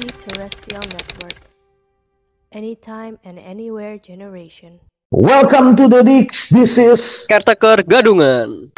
Multi Terrestrial Network. Anytime and anywhere generation. Welcome to the Dix. This is Caretaker Gadungan.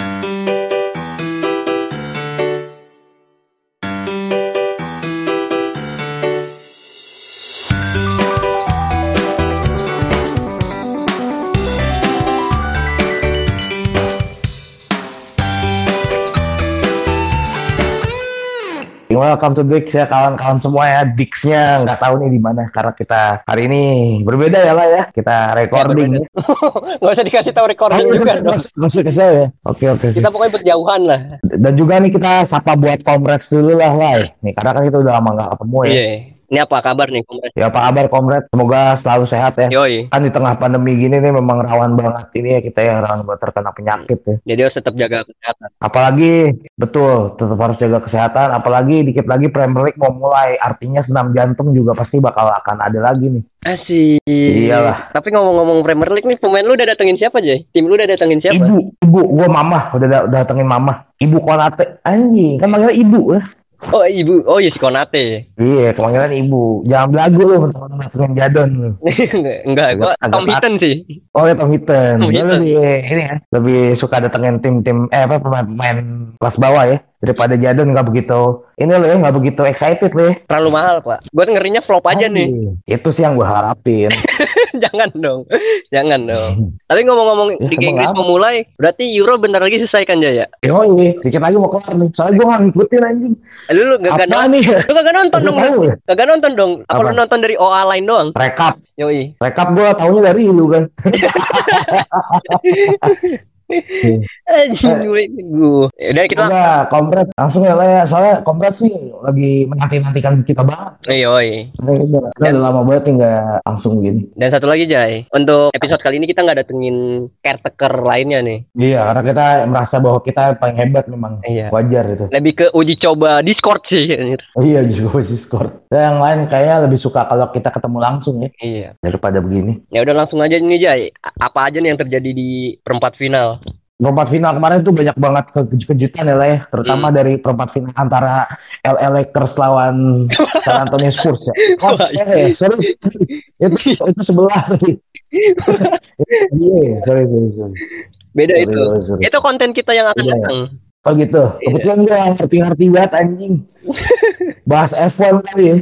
Welcome to Dix ya kawan-kawan semua ya. Dixnya nggak tahu nih di mana karena kita hari ini berbeda ya lah ya. Kita recording. Gak usah dikasih tahu recording Oh, juga nggak dong. usah- nggak usah kesel ya. Oke oke. Kita pokoknya berjauhan lah. Dan juga nih kita sapa buat komrades dulu lah lah. Nih karena kan kita udah lama nggak ketemu ya. Iya. Ini apa kabar nih, Komres? Ya apa kabar komrades? Semoga selalu sehat ya. Yoi. Kan di tengah pandemi gini nih memang rawan banget ini ya kita yang rawan buat terkena penyakit ya. Jadi harus tetap jaga kesehatan. Apalagi betul tetap harus jaga kesehatan. Apalagi dikit lagi Premier League mau mulai. Artinya senam jantung juga pasti bakal akan ada lagi nih. Asik. Iyalah. Tapi ngomong-ngomong Premier League nih, pemain lu udah datengin siapa, Jay? Tim lu udah datengin siapa? Ibu, ibu, gua mama udah da- datengin mama. Ibu Konate, anjing, kan manggilnya ibu ya. Oh, ibu. Oh, iya, si Konate. Iya, panggilan ibu. Jangan belagu lu teman datengin jadon lu. Enggak, gua Tom Hinton sih. Oh ya Tom Hinton. Tom Hinton. lebih ini ya, lebih suka datengin tim-tim eh apa pemain-pemain kelas bawah ya daripada jadon nggak begitu. Ini lo ya nggak begitu excited lo ya. Terlalu mahal, Pak. Gua ngerinya flop aja nih. Anjing, Itu sih yang gua harapin. Jangan dong. Jangan dong. Tapi ngomong-ngomong Ya, emang Inggris apa? mau mulai, berarti Euro bentar lagi selesai kan, Jaya? Yo iya, dikit lagi mau kelar nih. Soalnya gua nggak ngikutin anjing. Eh, Lu lu gak, gak, nih? lu kagak nonton dong. ya? Kagak nonton dong. Apa, Apa? lu nonton dari OA lain doang? Rekap, Yoi. rekap gua taunya dari lu kan. Anjing gue gue. Udah kita Udah, kompret langsung ya lah ya. Soalnya kompret sih lagi menanti-nantikan kita banget. Eh, Yoi. Kita udah, kita udah lama banget nggak langsung gini. Dan satu lagi Jay, untuk episode kali ini kita nggak datengin caretaker lainnya nih. Iya, karena kita merasa bahwa kita paling hebat memang. Iya. Wajar itu. Lebih ke uji coba Discord sih. anjir. Iya juga masih skor. Dan yang lain kayaknya lebih suka kalau kita ketemu langsung ya Iya. daripada begini. Ya udah langsung aja nih Jay. A- Apa aja nih yang terjadi di perempat final? Perempat final kemarin tuh banyak banget ke- kejutan ya lah ya, terutama Hmm. dari perempat final antara LA Lakers lawan San Antonio Spurs ya. Oh, eh, sorry, itu itu sebelah sorry. Iya, sorry, sorry, sorry. Beda Sorry, itu. sorry, sorry. Itu konten kita yang akan Iya. datang. Oh gitu. Iya. Kebetulan gue ngerti-ngerti banget anjing. Bahas F1 kali ya.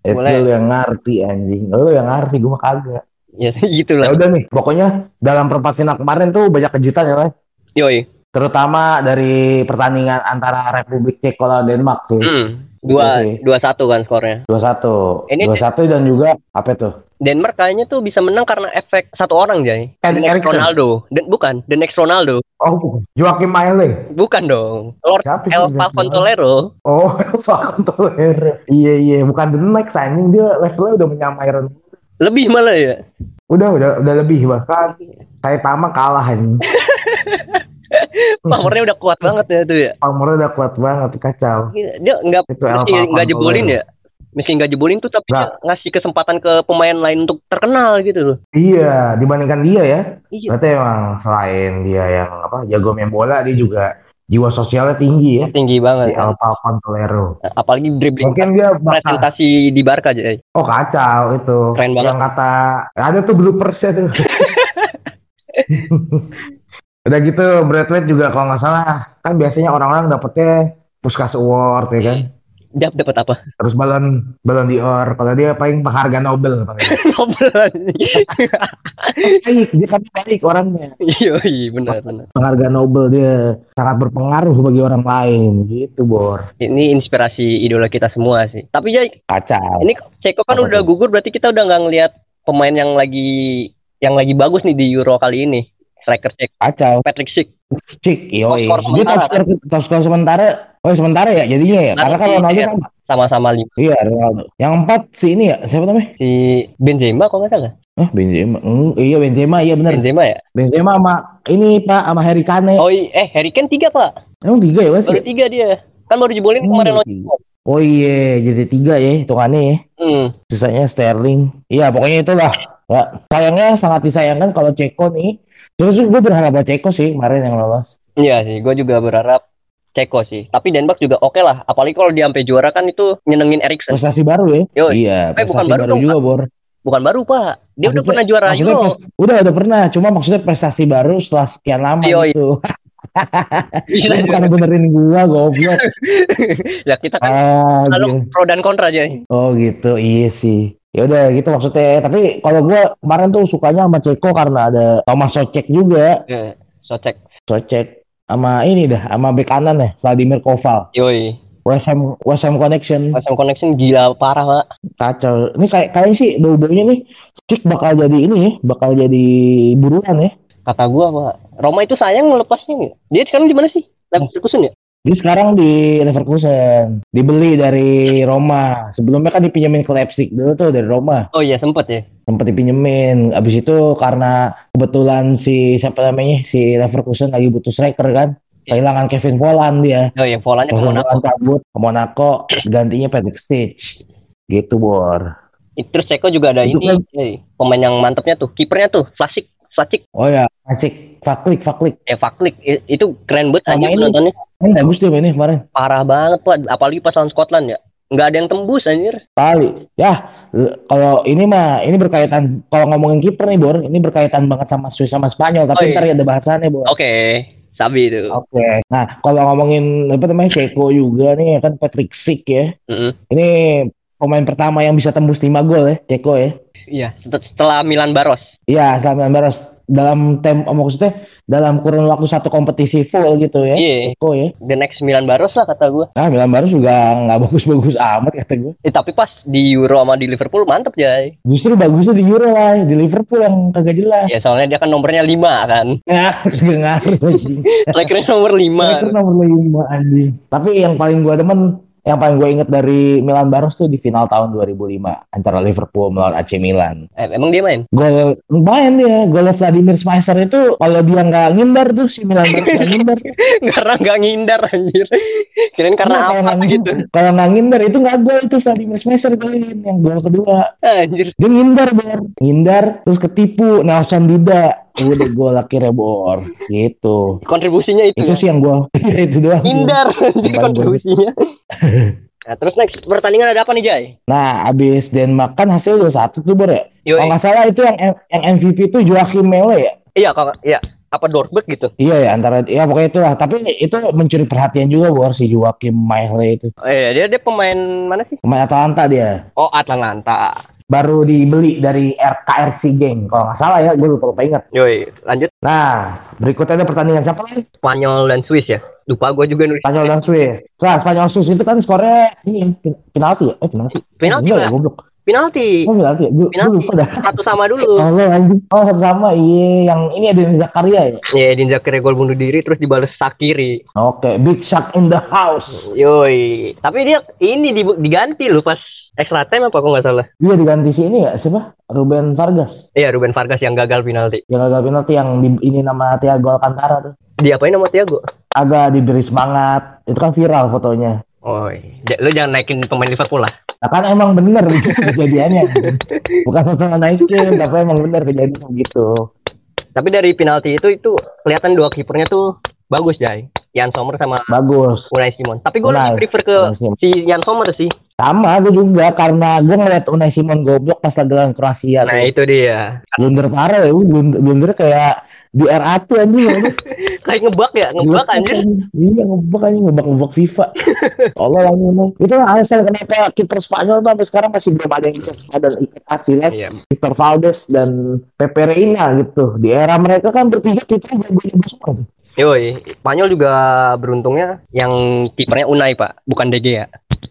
Itu Boleh. lu yang ngerti anjing. Lu yang ngerti, gue mah kagak. Ya Ya gitulah. udah nih, pokoknya dalam perempat final kemarin tuh banyak kejutan ya, Leh. Yoi. Terutama dari pertandingan antara Republik Ceko lawan Denmark sih. Hmm. Dua, Iya dua satu kan skornya. 2-1. Ini- 2-1 dan juga apa tuh? Denmark kayaknya tuh bisa menang karena efek satu orang Jay. The Erik next Eriksen. Ronaldo. Den, bukan, the next Ronaldo. Oh, Joaquim Maele. Bukan dong. Lord Siapa sih El Falcon? Tolero. Oh, Falcon Tolero. Iya, iya, bukan the next anjing dia levelnya udah menyamai Ronaldo. Lebih malah ya. Udah, udah, udah lebih bahkan saya Tama kalah anjing. Pamornya udah kuat banget ya tuh ya. Pamornya udah kuat banget, kacau. Dia nggak nggak jebolin ya. Meski nggak jebolin tuh tapi dia ngasih kesempatan ke pemain lain untuk terkenal gitu loh. Iya, dibandingkan dia ya. Iya. Berarti emang selain dia yang apa jago main bola, dia juga jiwa sosialnya tinggi ya. Tinggi banget. Falcon Tolero. Apalagi dribbling Mungkin dia bakal presentasi di Barca aja. Oh kacau itu. Keren banget. Yang kata ada tuh bloopersnya tuh. Udah gitu Bradley juga kalau nggak salah kan biasanya orang-orang dapetnya Puskas Award ya kan. Jap dapat apa? Terus balon balon dior. Kalau dia paling penghargaan Nobel. Nobel. baik, dia kan baik orangnya. Iya, iya benar benar. Penghargaan Nobel dia sangat berpengaruh bagi orang lain gitu Bor. Ini inspirasi idola kita semua sih. Tapi ya Kacau. ini Ceko kan Apa udah gugur berarti kita udah nggak ngelihat pemain yang lagi yang lagi bagus nih di Euro kali ini. Striker Ceko Kacau. Patrick Schick. Cik, yoi. Dia top sementara, skor, top skor sementara. Oh sementara ya jadinya ya. Karena kan Nanti, Ronaldo iya. sama. sama-sama lima. Iya Ronaldo. Yang empat si ini ya siapa namanya? Si Benzema kalau nggak salah. Ah Benzema. Hmm, iya Benzema iya benar. Benzema ya? Benzema sama ini Pak sama Harry Kane. Oh iya, eh Harry Kane tiga pak. Emang tiga ya Mas? Baru tiga dia. Kan baru jebolin Hmm, kemarin tiga. Oh iya jadi tiga ya hitungannya ya. Hmm. Sisanya Sterling. Iya pokoknya itulah. Ya, sayangnya sangat disayangkan kalau Ceko nih. Terus gue berharap buat Ceko sih kemarin yang lolos. Iya sih, gue juga berharap Ceko sih. Tapi Denmark juga oke lah. Apalagi kalau dia sampai juara kan itu nyenengin Eriksen. Prestasi baru ya? Yo, Iya, Eh, bukan prestasi baru baru, dong, juga, Bor. bukan baru pak. Dia udah Maksudnya- pernah juara Maksudnya Euro. pres- udah udah pernah, cuma maksudnya prestasi baru setelah sekian lama Yoi. gitu. Iya, Lu bukan benerin gua, goblok. ya kita kan Ah, selalu gini. pro dan kontra aja. Oh gitu, iya sih. Ya udah gitu maksudnya. Tapi kalau gua kemarin tuh sukanya sama Ceko karena ada Thomas Socek juga. Ya, Socek. Socek sama ini dah, sama bek kanan ya, Vladimir Koval. Yoi. West Ham Connection Masam Connection gila parah pak. kacau. Ini kayak kayaknya sih bau-baunya nih Cik bakal jadi ini ya, bakal jadi buruan ya. Kata gua pak. Roma itu sayang melepasnya nih. Dia sekarang di mana sih? Leverkusen ya? Dia sekarang di Leverkusen, dibeli dari Roma. Sebelumnya kan dipinjemin ke Leipzig dulu tuh dari Roma. Oh iya sempet ya. sempat dipinjemin. Abis itu karena kebetulan si siapa namanya si Leverkusen lagi butuh striker kan, kehilangan Kevin Volland dia. Oh iya polanya ke Monaco. Cabut ke Monaco, gantinya Patrick Stitch. Gitu bor. Terus Ceko juga ada Itu ini. kan- eh, pemain yang mantepnya tuh. Kipernya tuh. Klasik. Klasik. Oh ya, asik, faklik, faklik. Eh Faklik. Itu keren banget Sama ini. nontonnya. Kan bagus dia mainnya kemarin. Parah banget pak. Apalagi pas lawan Scotland ya. Nggak ada yang tembus anjir. Kali. Ya, kalau ini mah ini berkaitan kalau ngomongin kiper nih bor, ini berkaitan banget sama Swiss sama Spanyol. Oh, Tapi iya. ntar ya ada bahasannya bor. Oke. Sabi itu. Oke. Nah, kalau ngomongin apa namanya Ceko juga nih kan Patrick Schick ya. Mm-mm. Ini pemain pertama yang bisa tembus 5 gol ya, Ceko ya. Iya. Set- Setelah Milan Baros. Iya, selama Baros dalam tem maksudnya dalam kurun waktu satu kompetisi full gitu ya. Iya. Ceko ya. The next Milan Baros lah kata gua. Nah, Milan Baros juga nggak bagus-bagus amat kata gue. Eh, tapi pas di Euro sama di Liverpool mantep Jay. Justru bagusnya di Euro lah, di Liverpool yang kagak jelas. Ya soalnya dia kan nomornya 5 kan. Ya, kagak ngaruh anjing. Strikernya nomor 5. Striker nomor lima anjing. Tapi yang paling gue demen, yang paling gue inget dari Milan Baros tuh di final tahun 2005 antara Liverpool melawan AC Milan. Eh, emang dia main? Gol main dia, gol Vladimir Schmeiser itu kalau dia nggak ngindar tuh si Milan Baros nggak ngindar. karena nggak ngindar anjir. Kirain karena Nah, kalau apa nggak gitu. kalau nggak ngindar itu nggak gol itu Vladimir Schmeiser golin yang gol kedua. Anjir. Dia ngindar bor, ngindar terus ketipu Nelson Dida. Udah gol akhirnya bor, gitu. Kontribusinya itu, Itu ya. sih yang gua itu doang. paling kontribusinya. Nah, terus next pertandingan ada apa nih Jay? Nah, abis Denmark kan hasil 2-1 tuh bor ya. Kalau nggak salah itu yang yang MVP itu Joachim Mele ya. iya kalau iya apa Dortmund gitu. Iya ya antara ya pokoknya itulah. Tapi itu mencuri perhatian juga bor si Joachim Mele itu. Oh, iya, dia dia pemain mana sih? Pemain Atalanta dia. Oh, Atlanta. Baru dibeli dari RKRC Gang. Kalau nggak salah ya, gue lupa lupa ingat. Yoi, lanjut Nah, berikutnya ada pertandingan siapa lagi? Spanyol dan Swiss ya. Lupa gue juga nulis. Spanyol dan Swiss. Nah, Spanyol Swiss itu kan skornya ini penalti ya? Eh penalti. Penalti Enggak ya, goblok. Penalti. Oh penalti? Gue Penalti. lupa dah. Satu sama dulu. Oh, lo anjing. Oh, satu sama. Iya, yang ini ada Zakaria ya? Ya, Edin Zakiri gol bunuh diri terus dibalas Sakiri. Oke, Big Shot in the house. Yoi. Tapi dia ini di- diganti loh pas extra time apa kok nggak salah. Dia diganti si ini ya, siapa? Ruben Vargas. Iya, Ruben Vargas yang gagal penalti. Yang gagal penalti yang di, ini nama Thiago Alcantara tuh. Diapain sama Thiago? Agak diberi semangat. Itu kan viral fotonya. Oh, lu jangan naikin pemain Liverpool lah. Nah kan emang bener begitu kejadiannya. Bukan masalah naikin, tapi emang bener kejadian gitu. Tapi dari penalti itu itu kelihatan dua kipernya tuh bagus, Jay. Jan Sommer sama Bagus. Unai Simon. Tapi gue lebih prefer ke si Jan Sommer sih. Sama gue juga karena gue ngeliat Unai Simon goblok pas lagi lawan Kroasia. Nah, tuh. itu dia. Blunder parah ya, blunder, blunder kayak di RAT anjing. anjing. Kayak ngebak ya, ngebak anjir. Iya ngebak anjing, ngebak ngebak FIFA. Allah lah ini. Itu alasan kenapa kiper Spanyol tuh sampai sekarang masih belum ada yang bisa sepadan ikat Casillas, Iya. Victor Valdes dan Pepe Reina gitu. Di era mereka kan bertiga kiper jago-jago semua tuh. Yoi, Spanyol juga beruntungnya yang kipernya Unai, Pak, bukan De Gea.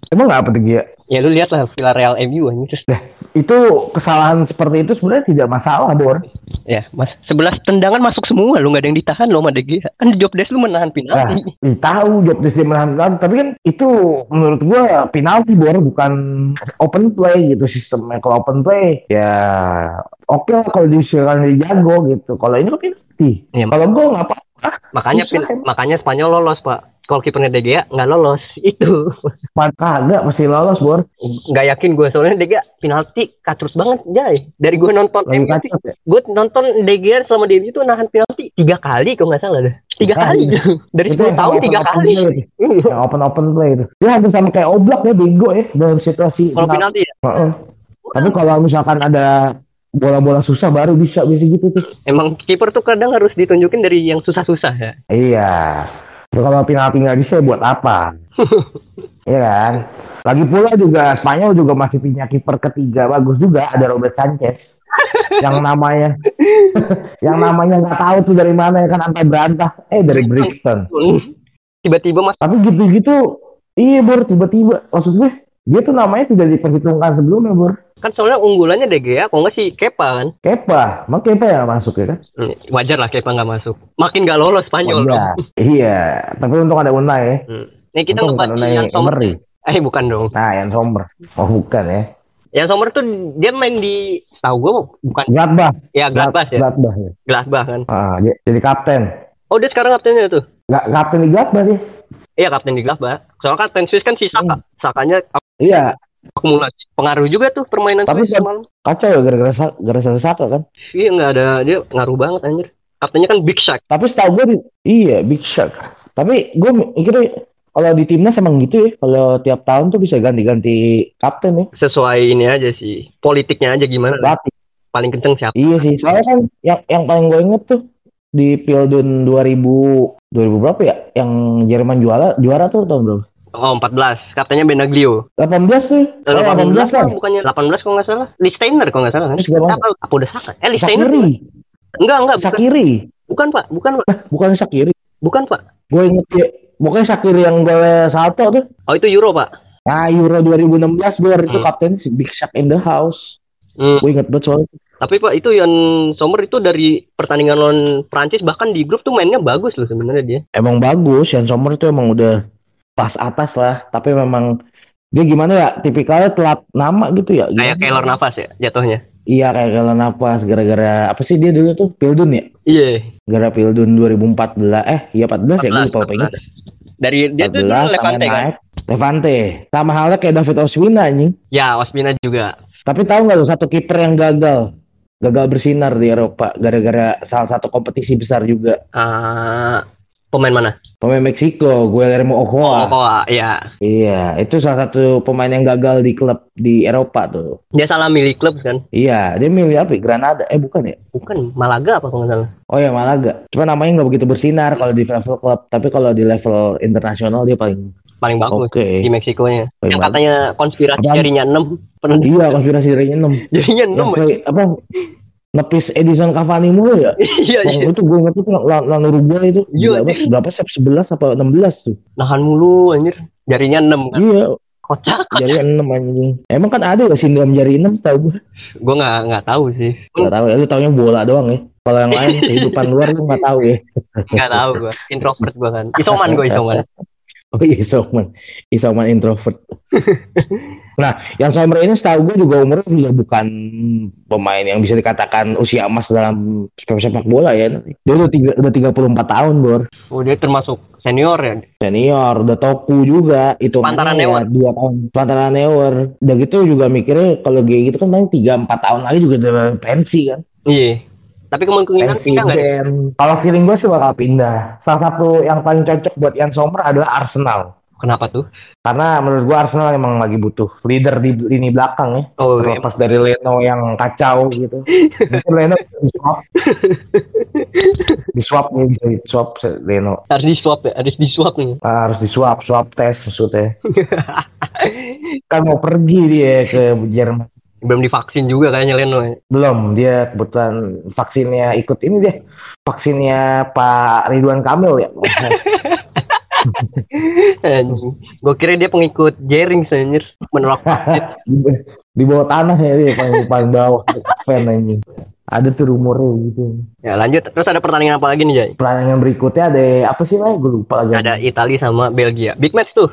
Emang nggak apa tuh Gia? Ya lu lihat lah Villarreal MU anjir. Itu kesalahan seperti itu sebenarnya tidak masalah, Bor. Ya, Mas. 11 tendangan masuk semua lu nggak ada yang ditahan lo sama De Gea. Kan job desk lu menahan Nah, penalti. ih, tahu job desk dia menahan penalti, tapi kan itu menurut gua penalti bor bukan open play gitu sistemnya. Kalau open play ya oke lah kalau disuruhkan dia jago gitu. Kalau ini kan penalti. Iya. Kalau gua nggak apa-apa. Makanya Susah, pin- emang. makanya Spanyol lolos, Pak. Kalau kipernya De Gea nggak lolos. Itu. Kagak pasti lolos bor. Nggak yakin gue soalnya De Gea penalti katrus banget Jay. Dari gue nonton lagi MU kacau ya? gue nonton De Gea selama dia itu nahan penalti tiga kali kalau nggak salah dah. Tiga Tiga kali. dari itu 10 yang tahun tiga open kali. yang open open play itu. Dia hampir sama kayak oblak ya bego ya dalam situasi. Kalau final. penalti ya? Heeh. tapi kalau misalkan ada bola-bola susah baru bisa bisa gitu tuh. Emang kiper tuh kadang harus ditunjukin dari yang susah-susah ya? Iya kalau penalti nggak bisa buat apa? Iya kan? Lagi pula juga Spanyol juga masih punya kiper ketiga bagus juga ada Robert Sanchez. Yang namanya yang namanya nggak tahu tuh dari mana ya kan antar berantah. Eh dari Brixton. Tiba-tiba mas tapi gitu-gitu iya bor tiba-tiba maksud gue dia tuh namanya tidak diperhitungkan sebelumnya bor kan soalnya unggulannya De Gea kalau nggak sih Kepa kan Kepa emang Kepa yang masuk ya kan Hmm, wajar lah Kepa nggak masuk makin nggak lolos Spanyol Oh, iya. dong. iya tapi untung ada Unai ya Hmm. Nih kita untung bukan ngebahas Unai yang Sommer. Emery Eh bukan dong. nah yang Sommer oh bukan ya Yang Sommer tuh dia main di tahu gue bukan Gladbach ya Gladbach ya. Gladbach ya Gladbach kan. ah, jadi kapten Oh dia sekarang kaptennya tuh. nggak kapten di Gladbach sih Iya kapten di Gladbach. Soalnya kapten Swiss kan si Saka. Sakanya iya akumulasi. Pengaruh juga tuh permainan Tapi kan- semalam. kacau ya gara-gara gara-gara Saka kan Iya nggak ada dia ngaruh banget anjir. Kaptennya kan Big Shaq. tapi setahu gue iya Big Shark tapi gue mikirnya kalau di timnas emang gitu ya kalau tiap tahun tuh bisa ganti-ganti kapten ya Sesuai ini aja sih. Politiknya aja gimana. Pelatih. Paling kenceng siapa? Iya sih, soalnya kan yang yang paling gue inget tuh di Pildun 2000 2000 berapa ya? Yang Jerman juara juara tuh tahun berapa? Oh 14. Kaptennya Benaglio. 18 tuh. Eh, Eh, 18 18 kan. kan bukannya 18 kalau nggak salah. Listeiner kalau nggak salah kan. Gimana? Apa, apa udah Saka? Eh Listeiner? Sakiri, Enggak enggak. Bukan, Sakiri. bukan pak. Bukan pak. Bukan Sakiri. Bukan pak. Gue inget ya, pokoknya Sakiri yang gol salto tuh. Oh itu Euro pak. Nah, Euro 2016 gue itu Hmm. kapten si Big Shark in the house. Hmm. Gue inget banget soalnya. Tapi Pak itu yang Sommer itu dari pertandingan lawan Prancis bahkan di grup tuh mainnya bagus loh sebenarnya dia. Emang bagus, Yan Sommer tuh emang udah pas atas lah. Tapi memang dia gimana ya, tipikalnya telat nama gitu ya. Kayak Gimana? Keylor nafas ya jatuhnya. Iya kayak kalau napas gara-gara apa sih dia dulu tuh Pildun ya? Iya. Gara Pildun 2014 eh iya 14 ya gue lupa apa ingat. Dari dia tuh dulu 14 sama Levante kan. naik. Levante. Sama halnya kayak David Ospina anjing. Ya Ospina juga. Tapi tahu nggak tuh satu kiper yang gagal? Gagal bersinar di Eropa gara-gara salah satu kompetisi besar juga. Ah, pemain mana? Pemain Meksiko, Guillermo Oh, Ochoa. Okoa, ya. Iya, itu salah satu pemain yang gagal di klub di Eropa tuh. Dia salah milih klub kan? Iya, dia milih apa? ya? Granada. Eh bukan ya? Bukan Malaga apa kalau nggak salah? Oh ya Malaga. Cuma namanya nggak begitu bersinar kalau di level klub. Tapi kalau di level internasional dia paling Paling bagus oke. di Meksikonya. Yang katanya konspirasi Apaan? jarinya 6. Pernah Iya konspirasi dari 6. jarinya Yang 6. seri- apa nepis Edison Cavani mulu ya? Iya, iya. Itu gue inget itu lawan Uruguay itu. Iya, banget. Berapa sep 11 apa 16 tuh? Nahan mulu anjir. Jarinya 6 kan. Iya, Kocak. jari 6 anjing. Emang kan ada ya sindrom jari 6 setahu gue. Gue nggak nggak tahu sih. Gak tahu ya, lu taunya bola doang ya. Kalau yang lain kehidupan luar lu nggak tahu ya. Nggak tahu gue. Introvert gue kan. Isoman gue isoman. Oh iya Isoman, Isoman introvert. nah, yang Sommer ini setahu gue juga umurnya juga bukan pemain yang bisa dikatakan usia emas dalam sepak sepak bola ya. Dia udah, tiga, udah 34 tahun, Bor. Oh dia termasuk senior ya. Senior, udah toku juga. Itu Pantaran ya, dua tahun. Pantaran Neuer. Udah gitu juga mikirnya kalau kayak gitu kan paling 3-4 tahun lagi juga udah pensi kan. Iya. Tapi kemungkinan pindah nggak? Kalau feeling gue sih bakal pindah. Salah satu yang paling cocok buat Ian Sommer adalah Arsenal. Kenapa tuh? Karena menurut gua Arsenal emang lagi butuh leader di lini belakang ya. Oh, iya. Terlepas dari Leno yang kacau gitu. Mungkin Leno di swap. di swap nih bisa di swap Leno. harus di swap ya, harus di swap nih. Ah, harus di swap, swap tes maksudnya. Kan mau pergi dia ke Jerman. Belum divaksin juga kayaknya Leno. Belum, dia kebetulan vaksinnya ikut ini deh. Vaksinnya Pak Ridwan Kamil ya. Gue kira dia pengikut Jering anjir. Menolak vaksin. di, bawah tanah ya dia paling, paling bawah fan anjing. Ada tuh rumornya gitu. ya lanjut. Terus ada pertandingan apa lagi nih Jay? Pertandingan berikutnya ada apa sih Nay? Gue lupa lagi. Ada Italia sama Belgia. Big match tuh.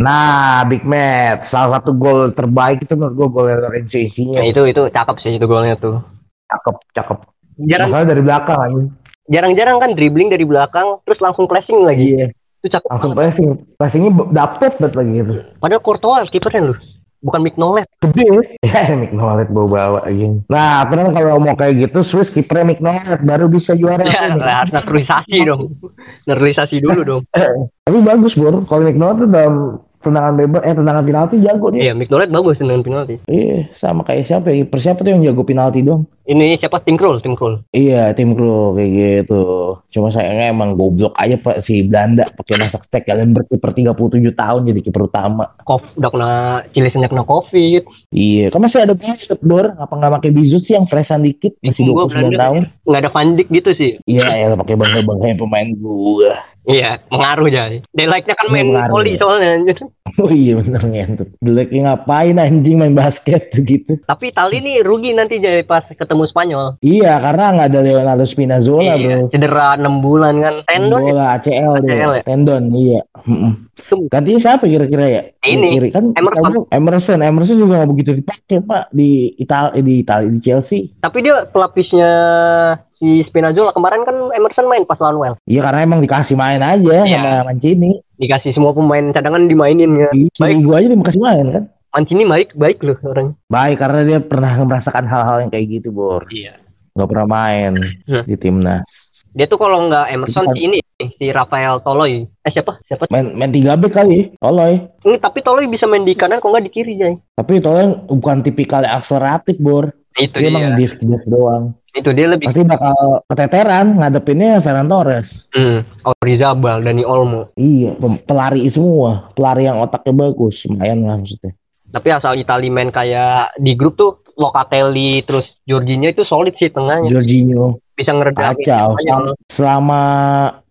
Nah, big match. Salah satu gol terbaik itu menurut gue gol Lorenzo Insigne. Nah, itu itu cakep sih itu golnya tuh. Cakep, cakep. Jarang Masalah dari belakang anjing. jarang-jarang kan dribbling dari belakang terus langsung flashing lagi. Iya. Itu cakep langsung banget. pressing pressingnya b- dapet banget lagi gitu Padahal Courtois kipernya lu. Bukan Mignolet. gede ya Mignolet bawa bawa gini nah terus kalau mau kayak gitu Swiss kipernya Mignolet baru bisa juara Ya, harus naturalisasi dong. Naturalisasi dulu dong. tapi bagus bro kalau Mignolet tuh dalam tendangan bebas eh tendangan penalti jago dia Iya, Mignolet bagus dengan penalti. iya sama kayak siapa ya kiper siapa tuh yang jago penalti dong Ini siapa Tim Krul, Tim Krul. Iya tim kru kayak gitu. Cuma sayangnya emang goblok aja pak si Belanda pakai masak stek kalian berkiper 37 tahun jadi kiper utama. Kof udah kena Cilesennya kena Covid. Iya, kan masih ada Bizut Bor. Apa nggak pakai Bizut sih yang freshan dikit masih Gua 29 Belanda tahun? Nggak ada Van Dijk gitu sih. Iya, ya pakai bangga-bangga pemain gua. Iya, mengaruh jadi. Daylight-nya kan main volley soalnya. Oh iya bener ngentut. Jeleknya ngapain anjing main basket tuh gitu. Tapi Itali ini rugi nanti jadi pas ketemu Spanyol. Iya, karena nggak ada Leonardo Spinazzola, Iya, bro. cedera 6 bulan kan. Tendon ya? Bola ACL, dia. ACL ya? Tendon, iya. Gantinya siapa kira-kira ya? Ini, Kiri kan Emerson. Emerson, Emerson juga nggak begitu dipakai pak di Itali di Itali di Chelsea. Tapi dia pelapisnya si Spinazzola kemarin kan Emerson main pas lawan Wales. Iya karena emang dikasih main aja Iya. sama Mancini. Dikasih semua pemain cadangan dimainin ya. Baik. gua aja dikasih main kan. Mancini baik baik loh orang. Baik karena dia pernah merasakan hal-hal yang kayak gitu, Bor. Iya. Nggak pernah main Hmm. di timnas. Dia tuh kalau nggak Emerson si ini si Rafael Toloy. Eh siapa? Siapa? Main main 3 back kali, Toloy. Ini tapi Toloy bisa main di kanan kok nggak di kiri Jay. Tapi Toloy bukan tipikal akseleratif, Bor. Itu Dia dia. emang div div doang. Itu dia lebih Pasti bakal keteteran ngadepinnya Ferran Torres. hmm, Orizabal, Dani Olmo. Iya, pelari semua, pelari yang otaknya bagus, lumayan lah maksudnya. Tapi asal Itali main kayak di grup tuh Locatelli terus Jorginho itu solid sih tengahnya. Jorginho Bisa ngeredamin kacau. Spanyol. Selama, selama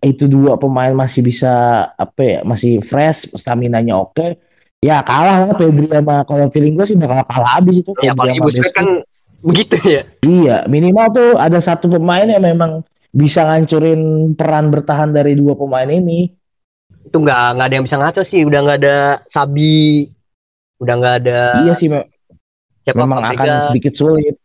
itu dua pemain masih bisa apa ya, masih fresh, stamina-nya oke. Ya kalah lah Pedri sama kalau feeling gue sih bakal kalah habis itu. Ya apalagi Busquets. kan begitu ya. Iya, minimal tuh ada satu pemain yang memang bisa ngancurin peran bertahan dari dua pemain ini. Itu nggak nggak ada yang bisa ngaco sih. Udah nggak ada Sabi, udah nggak ada iya sih, me- siapa memang akan sedikit sulit.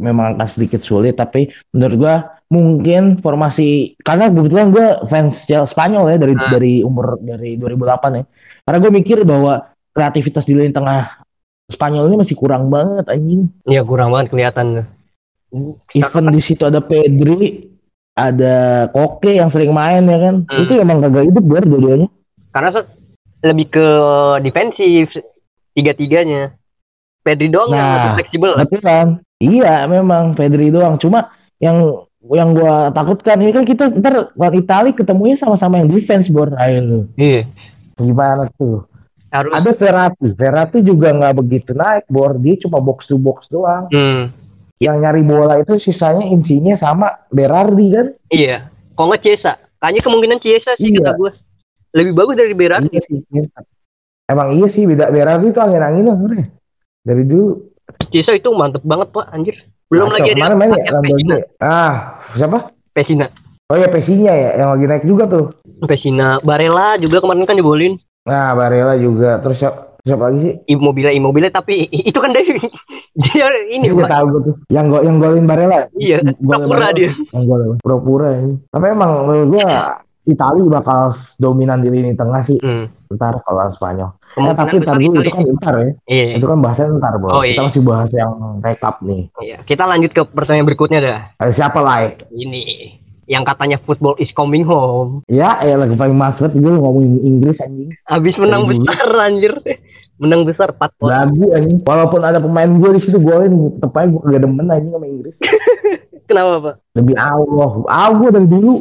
Memang akan sedikit sulit, tapi menurut gua mungkin formasi karena kebetulan gua fans Spanyol ya dari Ah. dari umur dari 2008 ya. Karena gue mikir bahwa kreativitas di lini tengah Spanyol ini masih kurang banget anjing. Iya kurang banget kelihatan. Even di situ ada Pedri, ada Koke yang sering main ya kan. Hmm. Itu emang kagak hidup gue dua-duanya. Karena se- lebih ke defensif tiga-tiganya. Pedri doang yang Nah, lebih fleksibel. Betul kan? Iya, memang Pedri doang. Cuma yang yang gua takutkan ini kan kita ntar lawan Itali ketemunya sama-sama yang defense bor ayo lu. Iya. Gimana tuh? Harus. Ada Verratti. Verratti juga nggak begitu naik bor. Dia cuma box to box doang. Hmm. Yang nyari bola itu sisanya insinya sama Berardi kan? Iya. Kok nggak Chiesa? Kayaknya kemungkinan Chiesa sih Iya. kata gue. Lebih bagus dari Berardi. Iya sih. Emang iya sih beda Berardi itu angin-anginan sebenarnya. Dari dulu. Chiesa itu mantep banget pak, anjir. Belum Kacau. lagi ada main ya Lamborghini. Pesina. Ah, siapa? Pesina. Oh ya Pesinya ya yang lagi naik juga tuh. Pesina. Barella juga kemarin kan dibolin. Nah, Barella juga. Terus siapa, siapa lagi sih? Immobile Immobile tapi itu kan dari dia ini Iya Pak. tahu gue tuh. Yang go yang golin Barella. Iya, Golin pura-pura dia. Yang golin pura-pura ini. Tapi emang menurut gua Itali bakal dominan di lini tengah sih Hmm. ntar kalau Spanyol. Eh, Kemungkinan tapi ntar dulu itu kan ntar ya. Iya, Itu kan bahasnya ntar, Bro. Oh, Kita iya. masih bahas yang rekap nih. iya. Kita lanjut ke pertanyaan berikutnya dah. Ada siapa lah? Ini yang katanya football is coming home. Ya, ya lagi paling mas banget gue ngomongin Inggris anjing. Habis menang dulu. besar anjir. Menang besar 4 poin. Lagu anjing. Walaupun ada pemain gue di situ golin, tetep aja gue gak demen anjing sama Inggris. Kenapa, Pak? Demi Allah. Ah, gue dari dulu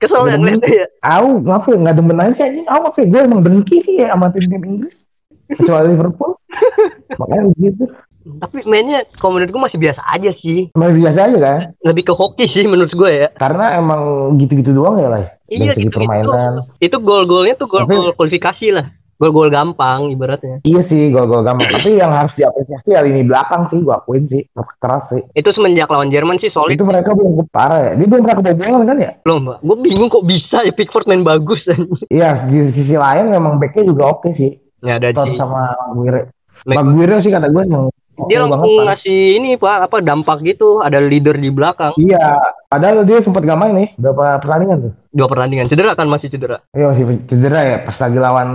Kesel ya ngeliatnya ya? Aku ngapa ya nggak demen aja sih anjing. Aku ya gue emang dengki sih ya sama tim-tim Inggris. Kecuali Liverpool. Makanya gitu. Tapi mainnya kalau menurut gue masih biasa aja sih. Masih biasa aja kan. Lebih ke hoki sih menurut gue ya. Karena emang gitu-gitu doang ya lah. Dari Iya segi gitu, permainan. Itu gol-golnya tuh gol-gol kualifikasi lah. Gol-gol gampang ibaratnya. Iya sih gol-gol gampang. Tapi yang harus diapresiasi ya lini belakang sih. Gue akuin sih. Keras sih. Itu semenjak lawan Jerman sih solid Itu mereka belum parah ya. Dia belum pernah kebobolan kan ya? mbak. Gue bingung kok bisa ya Pickford main bagus. Iya. Di sisi lain memang backnya juga oke sih. ya ada Tot sama Maguire. Maguire sih kata gue emang dia langsung banget, ngasih ini pak apa dampak gitu. Ada leader di belakang. Iya, padahal dia sempat gak main nih, berapa pertandingan tuh? dua pertandingan. Cedera kan masih cedera? Iya masih cedera ya, pas lagi lawan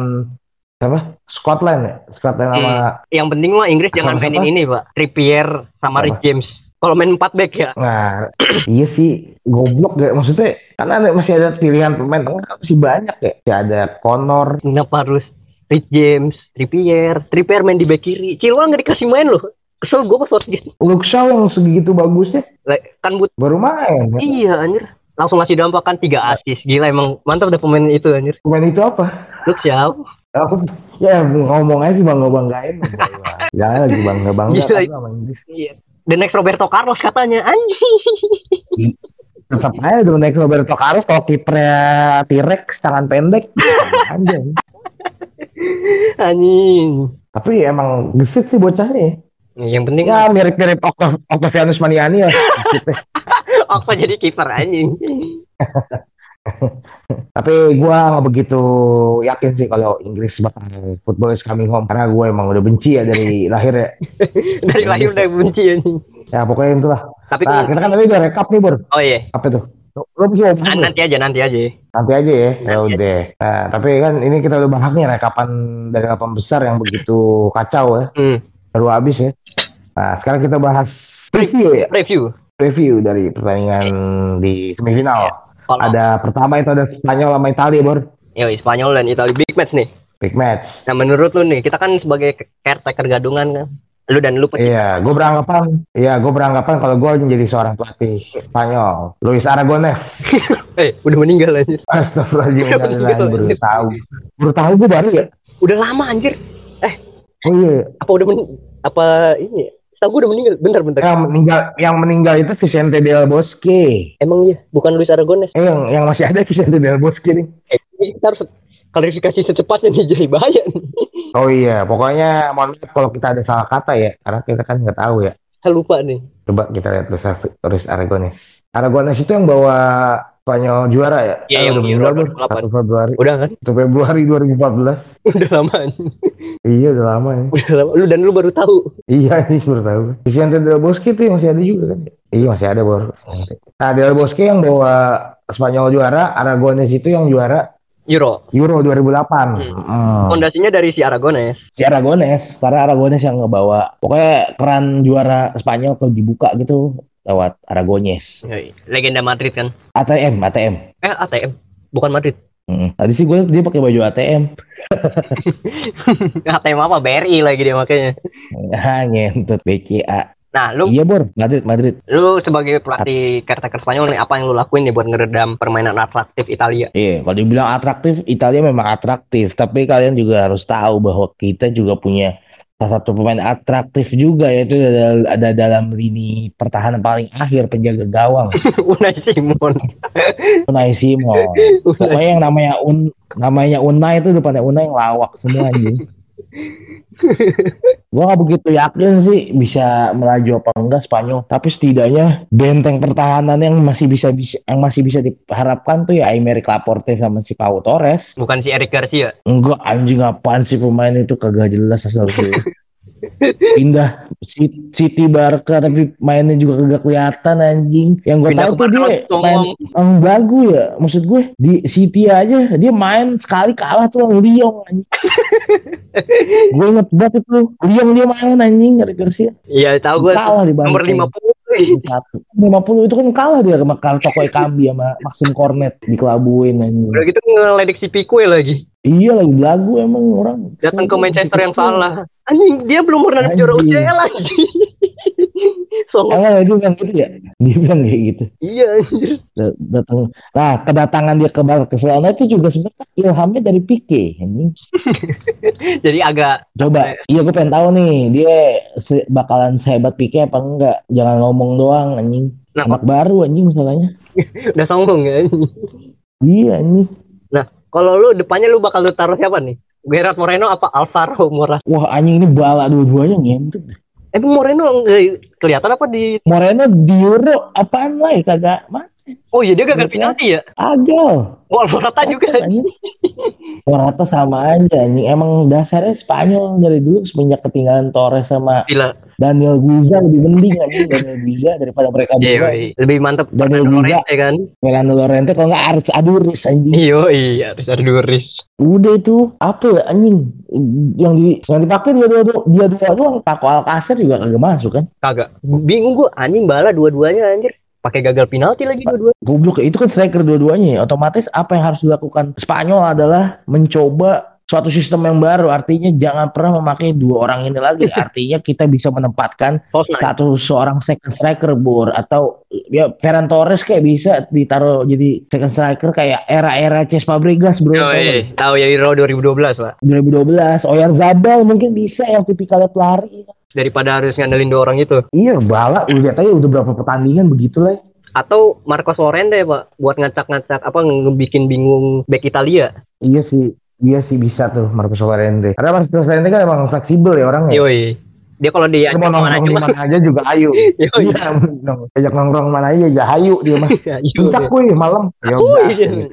siapa? Scotland ya, Scotland sama yang penting mah Inggris jangan mainin ini pak. Trippier sama Apa? Rich James. Kalau main 4 back ya. Nah, iya sih, goblok ya. Maksudnya, karena ada, masih ada pilihan pemain tengah masih banyak ya. Masih ada Connor, kenapa harus Rich James Trippier Trippier main di back kiri Chilwell nggak dikasih main loh kesel gue pas harus gitu Luke Shaw yang segitu bagusnya Like, kan but baru main. ya. iya anjir langsung ngasih dampak kan tiga assist gila emang mantap deh pemain itu anjir Pemain itu apa? Luke Shaw Oh, ya ngomong aja sih bangga banggain. Jangan lagi bangga bangga Gila. sama Inggris. iya the next Roberto Carlos katanya anjing Tetap aja dong next Roberto Carlos kalau kipernya T-Rex tangan pendek. Anjing. anjing Tapi emang gesit sih bocahnya. yang penting Ya mirip-mirip Octav- Octavianus Maniani ya. Gesitnya. apa jadi kiper anjing Tapi gua nggak begitu yakin sih kalau Inggris bakal football is coming home karena gue emang udah benci ya dari lahir ya. dari lahir udah benci anjing Ya pokoknya itulah. tapi Nah kita kan tadi udah rekap nih Bor. oh iya Apa tuh? Lo bisa ngomong Ah, belum? nanti aja nanti aja Nanti aja ya. Ya udah. Nah tapi kan ini kita udah bahas nih rekapan dari delapan besar yang begitu kacau ya. hmm. Baru habis ya. Nah sekarang kita bahas review ya. review Review dari pertandingan di semifinal. kalau Ada pertama itu ada Spanyol sama Italia Bor. yo Spanyol dan Italia big match nih Big match. nah menurut lu nih kita kan sebagai caretaker gadungan kan lu dan lu Iya, gue beranggapan, iya gue beranggapan kalau gue menjadi seorang pelatih Spanyol, Luis Aragones. eh udah meninggal anjir Astagfirullahaladzim, innalillahi, gitu? baru tahu. Baru tahu gue baru ya. udah lama anjir Oh iya, apa udah men apa ini ya? Setahu gue udah meninggal bentar bentar yang meninggal, yang meninggal itu Vicente del Bosque. emang iya bukan Luis Aragones Eh, yang, yang masih ada Vicente del Bosque nih. eh, ini kita harus klarifikasi secepatnya nih jadi bahaya nih Oh iya, pokoknya mohon maaf kalau kita ada salah kata ya, karena kita kan nggak tahu ya. saya lupa nih Coba kita lihat Luis, Luis Aragones. Aragones itu yang bawa Spanyol juara ya? Iya, Ah, yang udah meninggal. 2008. 1 Februari. udah kan 1 Februari 2014. udah lama. Iya, udah lama ya. udah lama lu dan lu baru tahu Iya, ini baru tahu. Vicente Del Bosque itu yang masih ada juga kan? Iya, masih ada, Bor. Nah, Del Bosque yang bawa Spanyol juara, Aragones itu yang juara Euro Euro 2008. Hmm. fondasinya dari si Aragones Si Aragones, karena Aragones yang ngebawa. Pokoknya keran juara Spanyol kalau dibuka gitu lewat Aragones. Legenda Madrid kan ATM, ATM. eh ATM bukan Madrid Mm. Tadi sih gue dia pakai baju ATM. ATM apa BRI lagi dia makanya Ah, ngentut BCA. Nah lu Iya, Bor. Madrid, Madrid. lu sebagai pelatih caretaker Spanyol nih apa yang lu lakuin nih buat ngeredam permainan atraktif Italia Iya, kalau dibilang atraktif, Italia memang atraktif. Tapi kalian juga harus tahu bahwa kita juga punya salah satu pemain atraktif juga yaitu ada, ada dalam lini pertahanan paling akhir penjaga gawang Unai Simon Unai Simon. Pokoknya yang namanya Un namanya Unai itu depannya Unai yang lawak semua anjing. Gua nggak begitu yakin sih bisa melaju apa enggak Spanyol, tapi setidaknya benteng pertahanan yang masih bisa, bisa yang masih bisa diharapkan tuh ya Aymeric Laporte sama si Pau Torres. bukan si Eric Garcia Enggak anjing apaan sih pemain itu kagak jelas asal usulnya. Pindah Si- City Barca tapi mainnya juga kagak kelihatan anjing. Yang gue tahu tuh dia main yang bagus ya. Maksud gue di City aja dia main sekali kalah tuh sama Lyon anjing. gue inget banget itu Lyon dia main anjing Eric Garcia. iya tahu gue Kalah di nomor Banteng. 50 satu. 50 itu kan kalah dia sama Karl Toko Ekambi sama Maxim Cornet dikelabuin anjing. udah gitu ngeledek si Pique lagi Iya lagi belagu emang orang. datang ke Manchester yang salah anjing dia belum pernah Anjing. juara UCL lagi so Emang dia bilang gitu ya? Dia bilang kayak gitu. iya anjir Da- Datang. Nah, kedatangan dia ke Barcelona itu juga sebenarnya ilhamnya dari Pique. anjing. jadi agak Coba, iya gue pengen tahu nih, dia se- bakalan sehebat Pique apa enggak? Jangan ngomong doang anjing. Nah, Anak baru anjing masalahnya. udah sombong ya anjing. Iya anjing. kalau lu depannya lu bakal lu taruh siapa nih Gerard Moreno apa Alvaro Morata Wah anjing ini bala dua-duanya ngentut. emang Moreno nggak kelihatan apa di Moreno di Euro apaan lah ya kagak mah oh iya dia gagal penalti ya agal. oh Morata juga. Morata sama aja anjing. Emang dasarnya Spanyol dari dulu semenjak ketinggalan Torres sama gila Daniel Guiza lebih mending anjing Daniel Guiza daripada mereka Iya, berdua. iya. lebih mantep Daniel Guiza. Kan. Fernando Lorente kalau nggak Aris Aduris anjing. Iya, iya, harus ada Duris. Udah itu apa ya anjing yang di yang dipakai dia dua dua dia dua doang Paco Alcacer juga kagak masuk kan Kagak. Bingung gua anjing bala dua-duanya anjir. Pakai gagal penalti lagi dua-dua. goblok itu kan striker dua-duanya ya. otomatis apa yang harus dilakukan Spanyol adalah mencoba suatu sistem yang baru artinya jangan pernah memakai dua orang ini lagi artinya kita bisa menempatkan satu seorang second striker bor atau ya Ferran Torres kayak bisa ditaruh jadi second striker kayak era-era Ces Fabregas bro Oh, iya. Tahu ya Euro 2012, Pak. 2012 Oyarzabal mungkin bisa yang tipikalnya pelari Daripada harus ngandelin dua orang itu. Iya, bala lihat aja udah berapa pertandingan begitu lah. Atau Marcos Llorente, Pak, buat ngacak-ngacak apa ngebikin bingung back Italia. Iya sih, iya sih bisa tuh Marcos Llorente. Karena Marcos Llorente kan emang fleksibel ya orangnya. Yoi. Dia kalau dia mau nongkrong di mana aja juga ayo. Yoi. Iya, nong- ajak nongkrong mana aja aja hayu dia mah. Yoi. Puncak kuy malam. Ya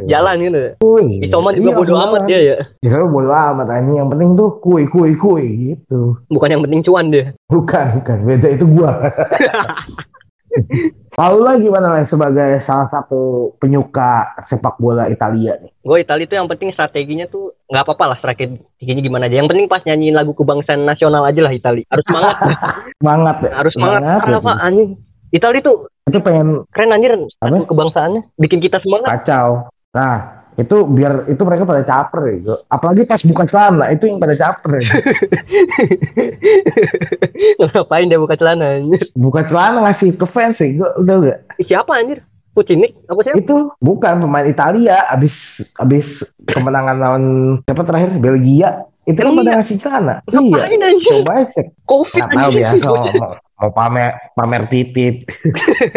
jalan gitu. Kuy. Isoman juga Iya, bodo amat dia ya. Ya bodo amat anjing. Yang penting tuh kuy kuy kuy gitu. Bukan yang penting cuan dia. Bukan, bukan. Beda itu gua. Lalu lah gimana lah sebagai salah satu penyuka sepak bola Italia nih? Gue Italia itu yang penting strateginya tuh nggak apa-apa lah strateginya gimana aja. Yang penting pas nyanyiin lagu kebangsaan nasional aja lah Italia. Harus semangat, Semangat ya. harus semangat. Karena ya. apa anjing? Italia tuh Itu pengen keren anjir lagu kebangsaannya. Bikin kita semangat. kacau. Nah, itu biar itu mereka pada caper. Go. Apalagi pas buka celana itu yang pada caper ya. Ngapain dia buka celana anjir? Buka celana ngasih ke fans ya. Go. Udah gak? Siapa anjir? Pucinik? Apa sih? Itu bukan pemain Italia abis abis kemenangan lawan siapa terakhir Belgia. Itu kan Iya. pada ngasih celana. Iya. Ngapain anjir? Coba cek. Covid Nggak tahu biasa mau, pamer pamer titit.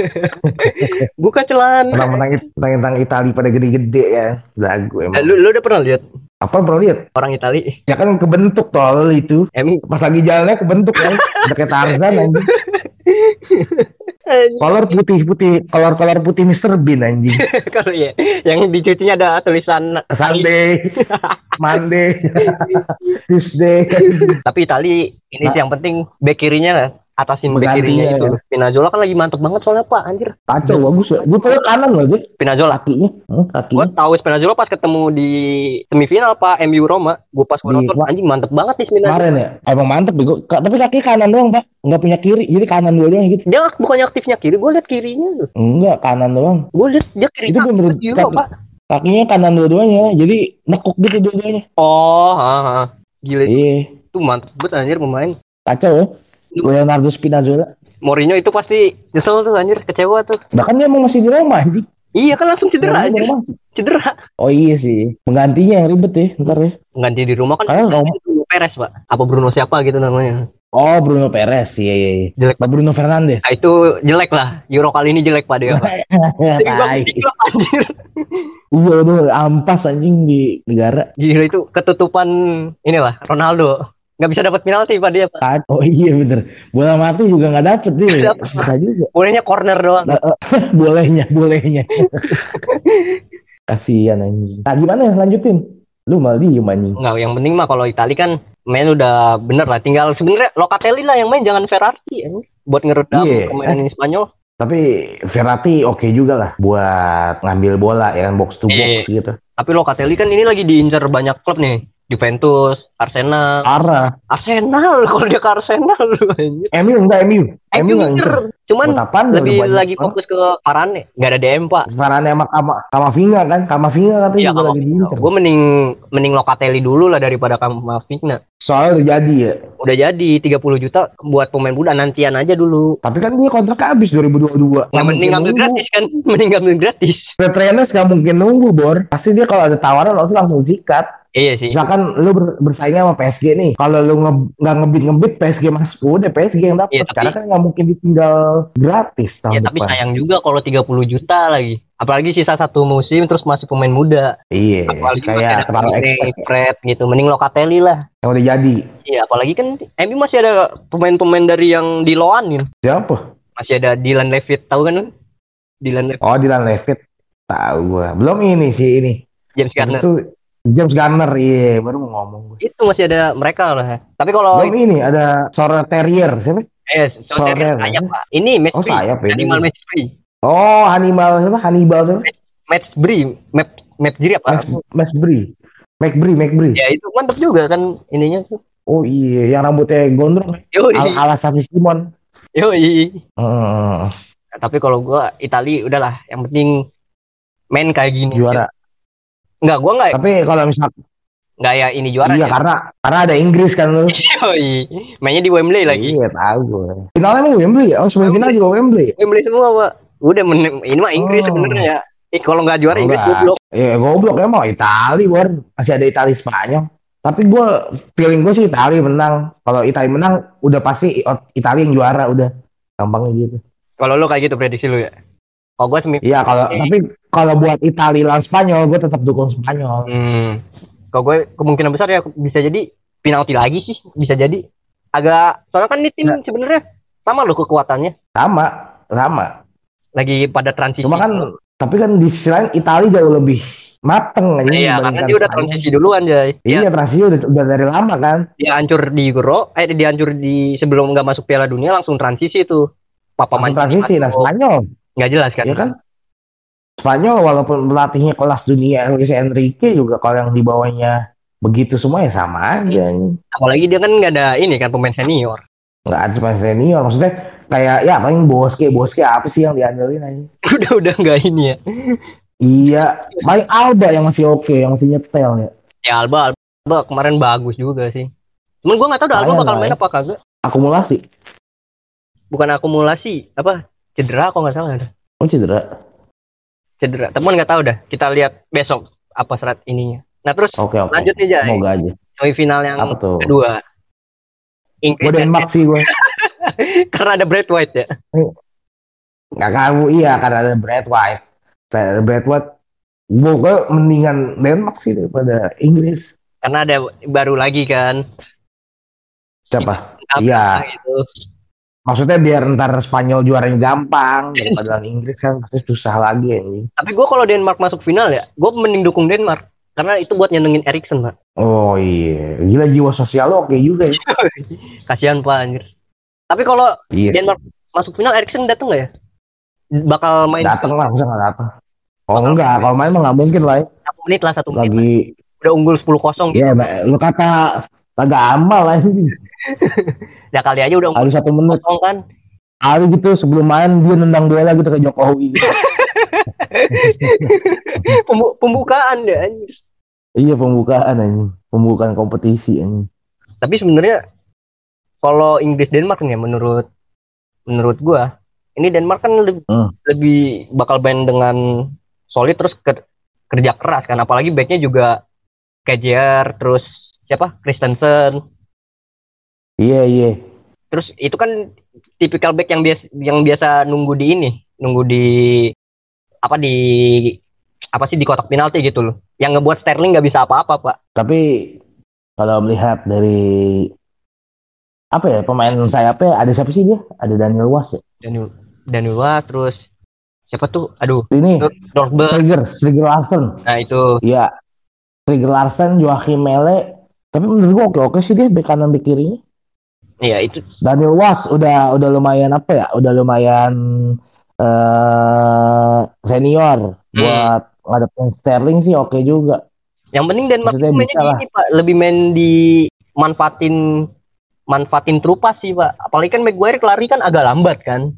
Buka celana. Menang-menang tentang Italia pada gede-gede ya. Lagu emang. Lu, lu udah pernah lihat Apa bro lihat? orang Italia? Ya kan kebentuk tol itu. Emang Pas lagi jalannya kebentuk kan. Udah kayak Tarzan anjing. Kolor putih-putih, kolor-kolor putih Mr. Bean anjing. kalau ya yang di cucinya ada tulisan Sunday, Monday, Tuesday. tapi Itali ini sih yang penting back kirinya lah atasin back Mengganti, kirinya ya. itu Spinazzola kan lagi mantep banget soalnya pak anjir Kacau bagus ya. Gue pada kanan loh dia. Spinazzola Kakinya, hmm, gue kakinya. tahu Spinazzola pas ketemu di semifinal pak MU Roma gue pas gue nonton anjing mantep banget nih Spinazzola Kemarin ya, emang mantep bego. Tapi kaki kanan doang pak, nggak punya kiri. Jadi kanan doang gitu. dia bukannya aktifnya kiri gue liat kirinya tuh Enggak, kanan doang. gue liat dia kiri Itu bener- Euro, pak Kakinya kanan dua-duanya. Jadi nekuk gitu dua-duanya. oh ha, ha. gila Iya, itu mantep banget anjir pemain kacau ya. Leonardo Spinazzola. Mourinho itu pasti nyesel tuh anjir kecewa tuh Bahkan dia emang masih di Roma anjing. iya kan langsung cedera masuk. cedera Oh iya sih. Penggantinya yang ribet ya, ntar ya. ganti di rumah kan Karena Roma- Bruno Perez pak apa Bruno siapa gitu namanya Oh Bruno Perez, iya iya. iya. Jelek. Apa Bruno Fernandes. Nah, itu jelek lah Euro kali ini jelek pak dia pak. Iya udah ampas anjing di negara. Gila itu ketutupan inilah Ronaldo nggak bisa dapat penalti pak dia pak Kan- Oh iya bener. Bola mati juga nggak dapet dia. Susah juga. bolehnya corner doang eh, bolehnya, bolehnya. Kasihan anjing. Nah gimana ya lanjutin? Lu malah diem anjing. nggak yang penting mah kalau Itali kan main udah bener lah tinggal sebenarnya Locatelli lah yang main jangan Verratti ya. buat ngeredam Iya. kemainan Spanyol Tapi Verratti oke juga lah buat ngambil bola ya kan box to box Iya. gitu. tapi Locatelli kan ini lagi diincar banyak klub nih Juventus Arsenal Parah. Arsenal kalau dia ke Arsenal lu anjir. MU enggak MU. MU enggak. Cuman dia lebih udah lagi banget. fokus ke Varane nggak ada DM pak Varane sama Kama, Kamavinga kan. Kamavinga katanya Iya juga kalau lagi diincer. gue mending mending Locatelli dulu lah daripada Kamavinga Soalnya udah jadi ya. udah jadi 30 juta buat pemain muda nantian aja dulu Tapi kan dia kontraknya habis 2022. nggak mending ngambil gratis kan mending ngambil gratis Petrienes gak mungkin nunggu, Bor. Pasti dia kalau ada tawaran langsung langsung sikat. iya sih Misalkan lu ber- bersaing sama PSG nih. Kalau lu nge- nggak ngebit-ngebit PSG masuk, udah PSG yang dapat. Iya, tapi- Karena kan nggak mungkin ditinggal gratis tahun ya tapi depan. sayang juga kalau 30 juta lagi apalagi sisa satu musim terus masih pemain muda Iya, apalagi kayak terlalu expert Fred gitu mending Locatelli lah yang udah jadi. iya apalagi kan MU masih ada pemain-pemain dari yang di loanin Siapa? masih ada Dylan Levitt tahu kan? Dylan Levitt Oh, Dylan Levitt. Tahu gua. Belum ini sih ini. James Garner Itu James Garner, iya, baru mau ngomong itu masih ada mereka lah tapi kalau Belum ini ada Sora Terrier, siapa? Eh, so Soler. sayap pak. Ini match Oh, free. sayap ya, Animal match free. Oh, Hannibal siapa? Hannibal siapa? Match free. Map map jiri apa? Bri. Max Bri, Max Bri. Ya itu mantap juga kan ininya tuh. Oh iya, yang rambutnya gondrong. Yo Al ala Sasi Simon. yo Hmm, Tapi kalau gua Itali udahlah, yang penting main kayak gini. juara. Enggak, gua enggak Tapi kalau misal enggak ya ini juara. iya ya. karena karena ada Inggris kan lu. Yoi. Mainnya di Wembley lagi. Iya tahu gue. Finalnya emang Wembley ya? Oh semifinal juga Wembley. Wembley semua, Pak. Udah men- ini mah Inggris Oh. sebenarnya. Eh kalau nggak juara Inggris goblok. Iya goblok emang Itali war masih ada Itali Spanyol. Tapi gue feeling gue sih Itali menang. Kalau Itali menang udah pasti Itali yang juara udah. Gampangnya gitu. Kalau lu kayak gitu prediksi lu ya. Kalau gua semi Iya kalau tapi kalau buat Itali lawan Spanyol gue tetap dukung Spanyol. Hmm. Kalau gue kemungkinan besar ya bisa jadi penalti lagi sih, bisa jadi. Agak soalnya kan ini tim Ya. sebenarnya sama loh kekuatannya. Sama sama. Lagi pada transisi. Cuma kan tapi kan di sisi lain Itali jauh lebih mateng aja Iya, karena dia udah transisi duluan, Jay. Iya Dia, transisi udah, udah dari lama kan. dia hancur di Euro, eh dia hancur di sebelum nggak masuk Piala Dunia langsung transisi tuh. Papa Langsung transisi. Nah. Spanyol nggak jelas kan? ya kan Spanyol walaupun pelatihnya kelas dunia Luis Enrique juga kalau yang di bawahnya begitu semua ya sama aja Apalagi dia kan nggak ada ini kan pemain senior. nggak ada pemain senior maksudnya kayak ya paling Boske Boske apa sih yang diandelin aja udah udah nggak ini ya. iya paling Alba yang masih oke yang masih nyetel ya Ya Alba, Alba kemarin bagus juga sih. Cuman gue nggak tahu Alba bakal main ya. apa kagak. akumulasi Bukan akumulasi, apa cedera kok nggak salah ada. oh cedera Cedera. Temen nggak tahu dah. Kita lihat besok apa serat ininya. Nah terus oke oke lanjut nih Jay. semoga aja Semifinal yang apa tuh kedua. Inggris gue Denmark sih gue karena ada Brad White ya. nggak kamu iya karena ada Brad White ada Brad White gue mendingan Denmark sih daripada Inggris Karena ada baru lagi kan. siapa Apa Iya. Gitu. Maksudnya biar ntar Spanyol juaranya gampang daripada lawan Inggris kan pasti susah lagi ini. Tapi gue kalau Denmark masuk final ya, gue mending dukung Denmark. Karena itu buat nyenengin Erikson, Pak. Oh iya, gila jiwa sosial lo oke juga ya. Kasihan Pak anjir. Tapi kalau Iya. Denmark masuk final Erikson datang nggak ya? Bakal main Dateng lah, masa nggak datang? Oh enggak, kalau main mah nggak mungkin lah. ya. satu menit lah satu menit. Lagi, Udah unggul 10-0 gitu. ya lu kata kagak amal lah ini. Ya kali aja udah Harus satu menit. 10 kan. Hari gitu sebelum main dia nendang bola gitu ke Jokowi. Gitu. Pembu- pembukaan deh anjir. iya pembukaan anjing, pembukaan kompetisi anjing. Tapi sebenarnya kalau Inggris Denmark nih menurut menurut gua ini Denmark kan lebih, Hmm. lebih bakal main dengan solid terus ker- kerja keras kan apalagi backnya juga Kejer terus siapa Christensen Iya iya. terus itu kan tipikal back yang biasa yang biasa nunggu di ini nunggu di apa di apa sih di kotak penalti gitu loh yang ngebuat Sterling nggak bisa apa-apa pak Tapi kalau melihat dari apa ya pemain sayapnya ada siapa sih dia? Ada Daniel Was ya? Daniel Danila terus siapa tuh aduh Ini Dortberg Trigger, Trigger Larsen. nah itu Iya. Trigger Larsen, Joachim Mele. Tapi menurut gua oke-oke sih dia bek kanan bek kirinya. Iya itu Daniel Was udah udah lumayan apa ya? Udah lumayan eh senior Hmm. buat ngadepin Sterling sih oke juga. Yang penting itu mainnya ini Pak, lebih main di manfaatin manfaatin trupas sih Pak. Apalagi kan Maguire lari kan agak lambat kan.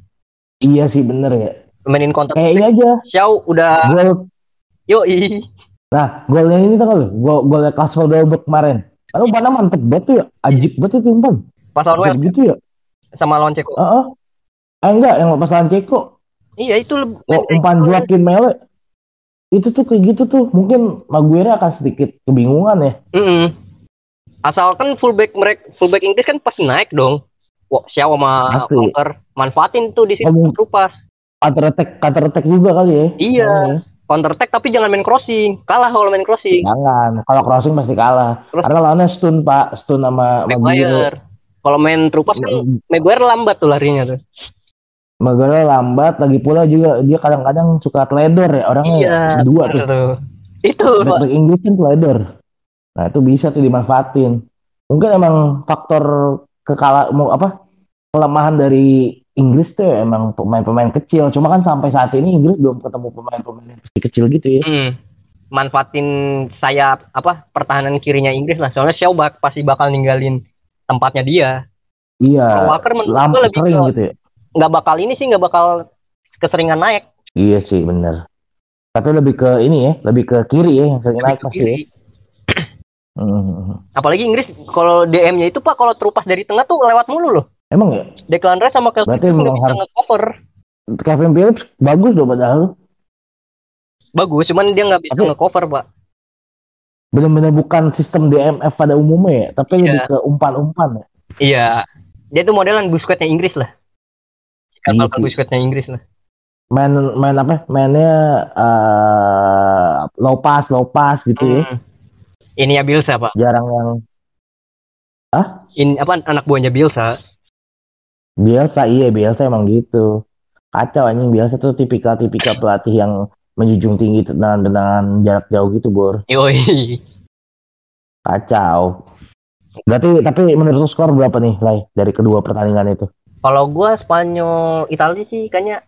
Iya sih bener ya. Mainin counter Kayak ini aja. Xiao udah Gol yo Nah, golnya ini tuh lu, gol golnya Kasper Dolberg kemarin. Lalu mana mantep banget tuh ya, ajib banget itu umpan. Pas lawan Wales gitu ya? sama lawan Ceko. Heeh. Eh enggak, yang pas lawan Ceko, Iya itu lebih oh, umpan Joaquin Mele. Itu tuh kayak gitu tuh, mungkin Maguire akan sedikit kebingungan ya. Mm-mm. Asalkan fullback mereka fullback Inggris kan pasti naik dong. Wah, Xiao sama. Walker manfaatin tuh di situ Ngomong- trupas. Counter attack, counter attack juga kali ya. Iya. Counter attack tapi jangan main crossing. Kalah kalau main crossing. Jangan, kalau crossing pasti kalah. Karena lawannya stun pak, stun sama Maguire. Kalau main trupas kan Maguire lambat tuh larinya tuh. Maguire lambat, lagi pula juga dia kadang-kadang suka teledor ya orangnya. Iya. Dua tuh. tuh. Itu. Back-back Inggris kan teledor. Nah itu bisa tuh dimanfaatin. Mungkin emang faktor kekala mau apa kelemahan dari Inggris tuh emang pemain-pemain kecil. Cuma kan sampai saat ini Inggris belum ketemu pemain-pemain yang kecil, kecil gitu ya. Hmm. Manfaatin sayap apa pertahanan kirinya Inggris lah. Soalnya Shaw bak pasti bakal ninggalin tempatnya dia. Iya. Walker menurut gue lebih sering ke- gitu ya. Nggak bakal ini sih nggak bakal keseringan naik. Iya sih bener. Tapi lebih ke ini ya, lebih ke kiri ya yang sering naik Lebih pasti ya. kiri. Hmm. Apalagi Inggris kalau DM-nya itu Pak kalau terupas dari tengah tuh lewat mulu loh. Emang ya, Declan Rice sama Kelsey Berarti Phillips harus- nge-cover. Kevin Phillips bagus loh padahal. Bagus, cuman dia nggak bisa Tapi- nge-cover, Pak. Bener-bener bukan sistem DMF pada umumnya ya, tapi Iya. lebih ke umpan-umpan ya. Iya. Dia tuh modelan Busquetsnya Inggris lah. Iya Kapal sih. Busquetsnya Inggris lah. Main main apa? Mainnya eh low pass, low pass gitu ya. Hmm. Ini ya Bielsa, Pak. Jarang yang Ini apa anak buahnya Bielsa. Bielsa, iya Bielsa emang gitu. Kacau anjing Bielsa tuh tipikal-tipikal pelatih yang menjunjung tinggi tendangan-tendangan jarak jauh gitu, Bor. Yoi. Kacau. Berarti tapi menurut lu skor berapa nih, Lai, dari kedua pertandingan itu? Kalau gua Spanyol Italia sih kayaknya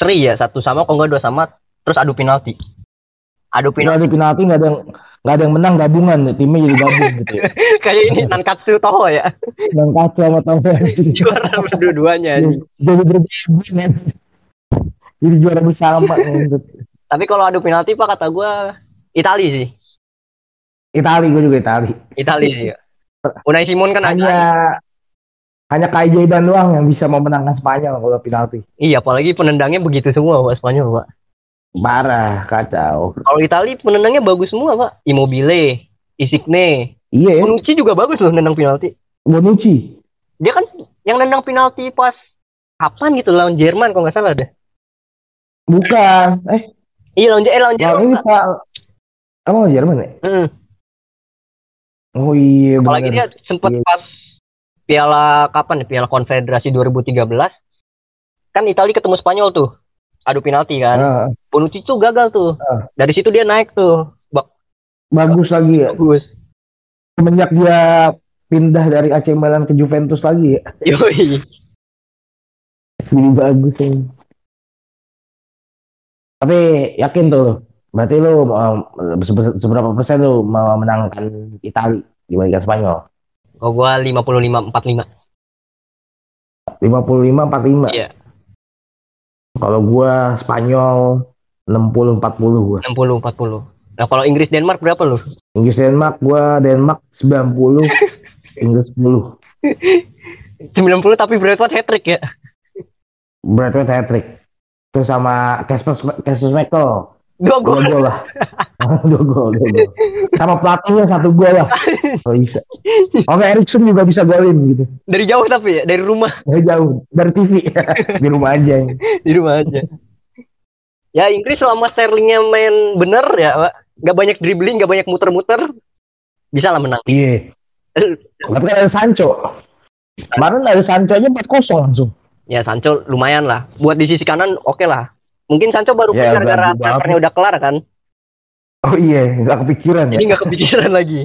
seri ya satu sama kalau nggak dua sama terus adu penalti. Adu penalti di penalti nggak ada yang nggak ada yang menang gabungan, timnya jadi gabung gitu. ya. kayak ini Nankatsu Toho ya. yang kacau sama tahu Juara berdua-duanya. jadi berbeda. Jadi juara bersama. gitu. Tapi kalau adu penalti Pak kata gua Italia sih. Itali gue juga Itali. Italia sih. Unai Simon kan Hanya ada. hanya Kai Jaidan doang yang bisa memenangkan Spanyol kalau penalti. Iya, apalagi penendangnya begitu semua Pak Spanyol, Pak. Parah, kacau. Kalau Italia penendangnya bagus semua, Pak. Immobile, Isigne, Iya ya, Bonucci juga bagus loh nendang penalti. Bonucci. Dia kan yang nendang penalti pas kapan gitu lawan Jerman kalau nggak salah deh. Bukan. Eh, Iya lawan eh lawan Jerman. ini Pak. Kamu orang Jerman ya? Oh iya Apalagi benar. dia sempat Iya. pas Piala kapan ya? Piala Konfederasi 2013. Kan Italia ketemu Spanyol tuh. Adu penalti kan. Bonucci tuh gagal tuh. Ah. Dari situ dia naik tuh. Bak- bagus lagi ya. Bagus. Semenjak dia pindah dari AC Milan ke Juventus lagi ya. Yoi. Jadi bagus ini. Tapi yakin tuh, berarti lu um, sebe- seberapa persen lu mau menangkan Itali dibandingkan Spanyol? Oh gua 55 45. 55 45. Iya. Kalau gua Spanyol 60 40 gua. 60 40. Nah, kalau Inggris Denmark berapa lu? Inggris Denmark gua Denmark 90 Inggris 10. 90 tapi Brentford hat trick ya. Bradford hat trick. Terus sama Casper Casper Schmeichel Dua dua gol. gol lah. dua gol, dua gol. Sama pelatihnya satu gol lah. Oh bisa. Oke Erikson juga bisa golin gitu. Dari jauh tapi ya, dari rumah, Dari jauh, dari TV. Di rumah aja. di rumah aja. Ya Inggris selama Sterlingnya main bener ya, Pak. Gak banyak dribbling, gak banyak muter-muter, bisa lah menang. Iya. Tapi kan ada Sancho. Kemarin ada Sancho aja 4-0 langsung. Ya Sancho lumayan lah. Buat di sisi kanan oke lah. Mungkin Sancho baru Ya, gara-gara transfernya udah kelar kan. Oh iya, nggak kepikiran ya. Jadi nggak kepikiran lagi.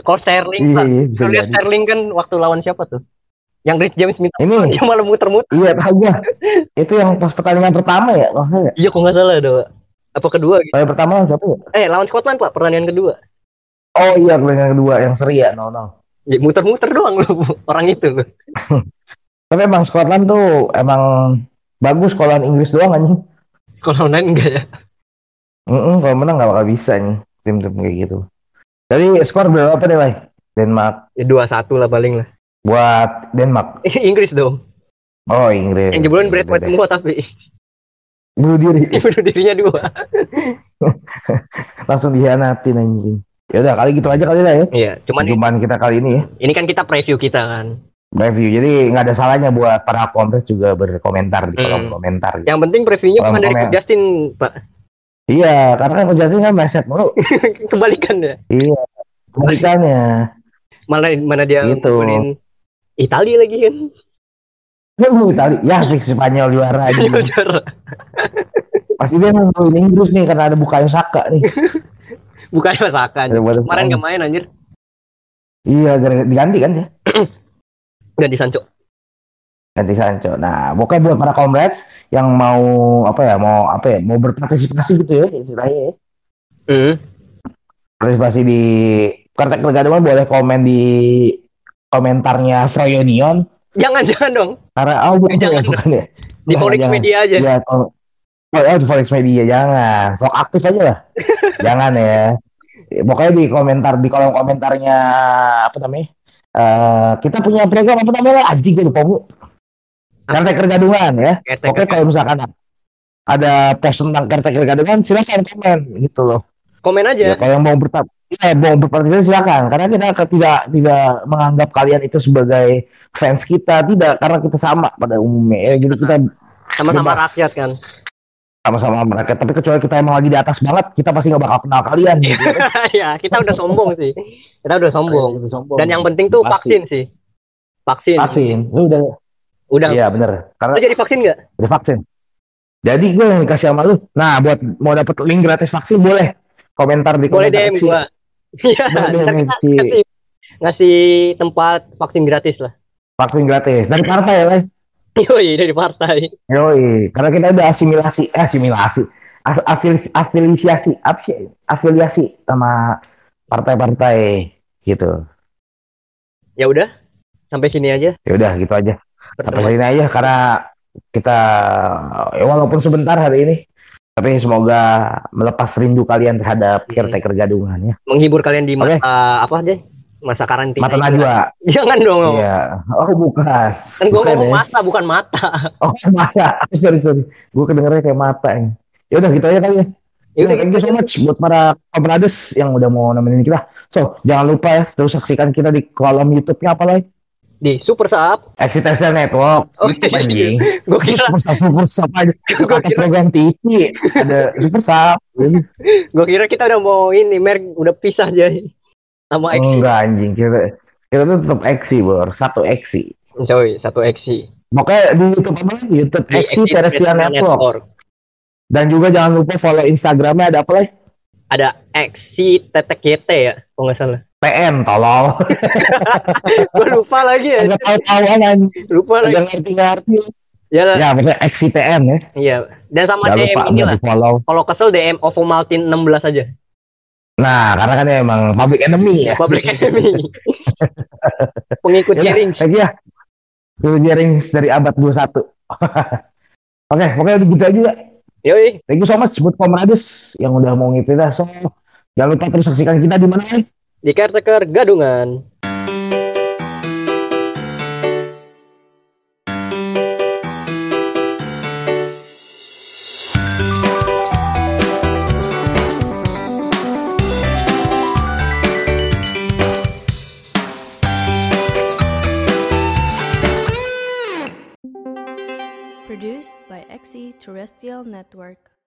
Kalau Sterling, Iya, iya, lihat. Sterling kan waktu lawan siapa tuh? Yang Rich James minta Ini, dia malah muter-muter. iya gua. Itu yang pas pertandingan pertama ya, oh, ya. Iya kok nggak salah ada. Pak. Apa kedua gitu? Pertandingan pertama siapa ya? Eh lawan Scotland Pak, pertandingan kedua. Oh iya, pertandingan kedua yang seri ya, no no. Ya muter-muter doang lu orang itu. Tapi emang Scotland tuh emang bagus kalau lawan Inggris doang anjing. Kalau lain enggak ya. Mm kalau menang nggak bakal bisa nih tim-tim kayak gitu. Jadi skor berapa nih, Lai? Denmark Ya dua satu lah paling lah. buat Denmark. Inggris dong. Oh, Inggris. Yang jebolin Bradford Beda. semua tapi Bunuh diri. bunuh dirinya dua. Langsung dihianatin anjing. Ya udah kali gitu aja kali lah ya. Iya, cuman Cuman kita kali ini ya. ini kan kita preview kita kan. Review. Jadi nggak ada salahnya buat para kompres juga berkomentar di kolom Hmm. komentar. Yang penting previewnya bukan dari komen- Justin, Pak. Iya, karena kan Justin kan meleset mulu. Kebalikan ya. iya. Kebalikannya. Malah mana dia Gitu. ngomongin Italia lagi kan. Lu Itali, ya fix Spanyol juara aja. Juara. Pasti dia nonton Inggris nih karena ada bukayo Saka nih. Bukan masakan. Daripada Kemarin nggak main anjir. Iya, diganti kan ya? Di Sancho. ganti Sancho. Nah, pokoknya buat para comrades yang mau apa ya, mau apa ya, mau berpartisipasi gitu ya istilahnya ya. Hmm. Partisipasi di Kartek Pergaduhan boleh komen di komentarnya Froyonion Jangan jangan dong. karena oh bukan ya, Jangan. bukan ya. Di Forex. Media aja. Ya, kalau oh, oh, di Forex Media jangan. Sok aktif aja lah. jangan ya. Pokoknya di komentar di kolom komentarnya apa namanya? Eh, kita punya program apa namanya? Anjing gue lupa bu. Kartek Kegaduhan ya. Ketek. Oke, kalau misalkan ada post tentang Caretaker Gadungan, silakan komen gitu loh. Komen Ya, aja. kalau yang mau bertap, ya, mau berpartisipasi silakan. Karena kita tidak tidak menganggap kalian itu sebagai fans kita, tidak karena kita sama pada umumnya. Ya, gitu kita Sama-sama bebas. rakyat kan. Sama-sama mereka. Tapi kecuali kita emang lagi di atas banget, kita pasti nggak bakal kenal kalian. Gitu. ya, kita udah sombong sih. Kita udah sombong. Sombong. Dan yang penting tuh Pasti. vaksin sih. Vaksin. vaksin, lu udah, Udah. iya bener. Karena Lo jadi vaksin nggak? udah vaksin. Jadi gue yang dikasih sama lu. Nah, buat mau dapet link gratis vaksin boleh komentar di Boleh komentar DM gua. Iya, ngasih, ngasih tempat vaksin gratis lah. Vaksin gratis dari partai ya, Les. Yoi, dari partai. Yoi, karena kita udah asimilasi, eh, asimilasi, afiliasi, sih? afiliasi sama partai-partai gitu. Ya udah, sampai sini aja. Ya udah gitu aja. Sampai sini aja karena kita ya walaupun sebentar hari ini, tapi semoga melepas rindu kalian terhadap Iya. caretaker gadungan ya. Menghibur kalian di Oke. masa apa aja? Masa karantina. Mata. Najwa. Jangan dong. Iya. Oh bukan. Kan gua Bukan ngomong ya. mata bukan mata. Oh masa? sorry sorry. Gue kedengernya kayak mata ya. Ya udah gitu aja kali ya. Ya udah, Ya, thank you so gitu aja. much buat para komrades yang udah mau nemenin kita. So, jangan lupa ya, terus saksikan kita di kolom YouTube-nya apa lagi? di Super Sap. Exit Tester Network. Oh, YouTube iya. anjing. Gue kira Super Sap, Super Sap aja. Kata kira- program TV. Ada Super Sap. gue kira kita udah mau ini merek udah pisah jadi sama X. Enggak anjing. Kita, kita tuh tetap Exi, Bor. Satu Exi. Coy, satu X Pokoknya di YouTube apa lagi? YouTube Exi Terrestrial Network. Dan juga jangan lupa follow Instagramnya ada apa lagi? Ada tetek YT ya, kalau nggak salah. PN, tolol. gue lupa lagi ya, Enggak tahu-tahu anjing. lupa lagi. Enggak ngerti-ngerti. Ya, lah. Ya, pokoknya PN ya. iya. Dan sama Jangan DM lupa ini lah. follow. Kalau kesel DM Ovomaltine 16 aja. Nah, karena kan emang public enemy ya. Public enemy. Pengikut Yaudah, jaring. You ya. Suruh jaring dari abad 21. Oke, pokoknya gitu aja. ya. Yoi, Thank you so much buat Komrades yang udah mau kita. So, jangan lupa terus saksikan kita di mana nih? di Caretaker Gadungan. Produced by XE Terrestrial Network.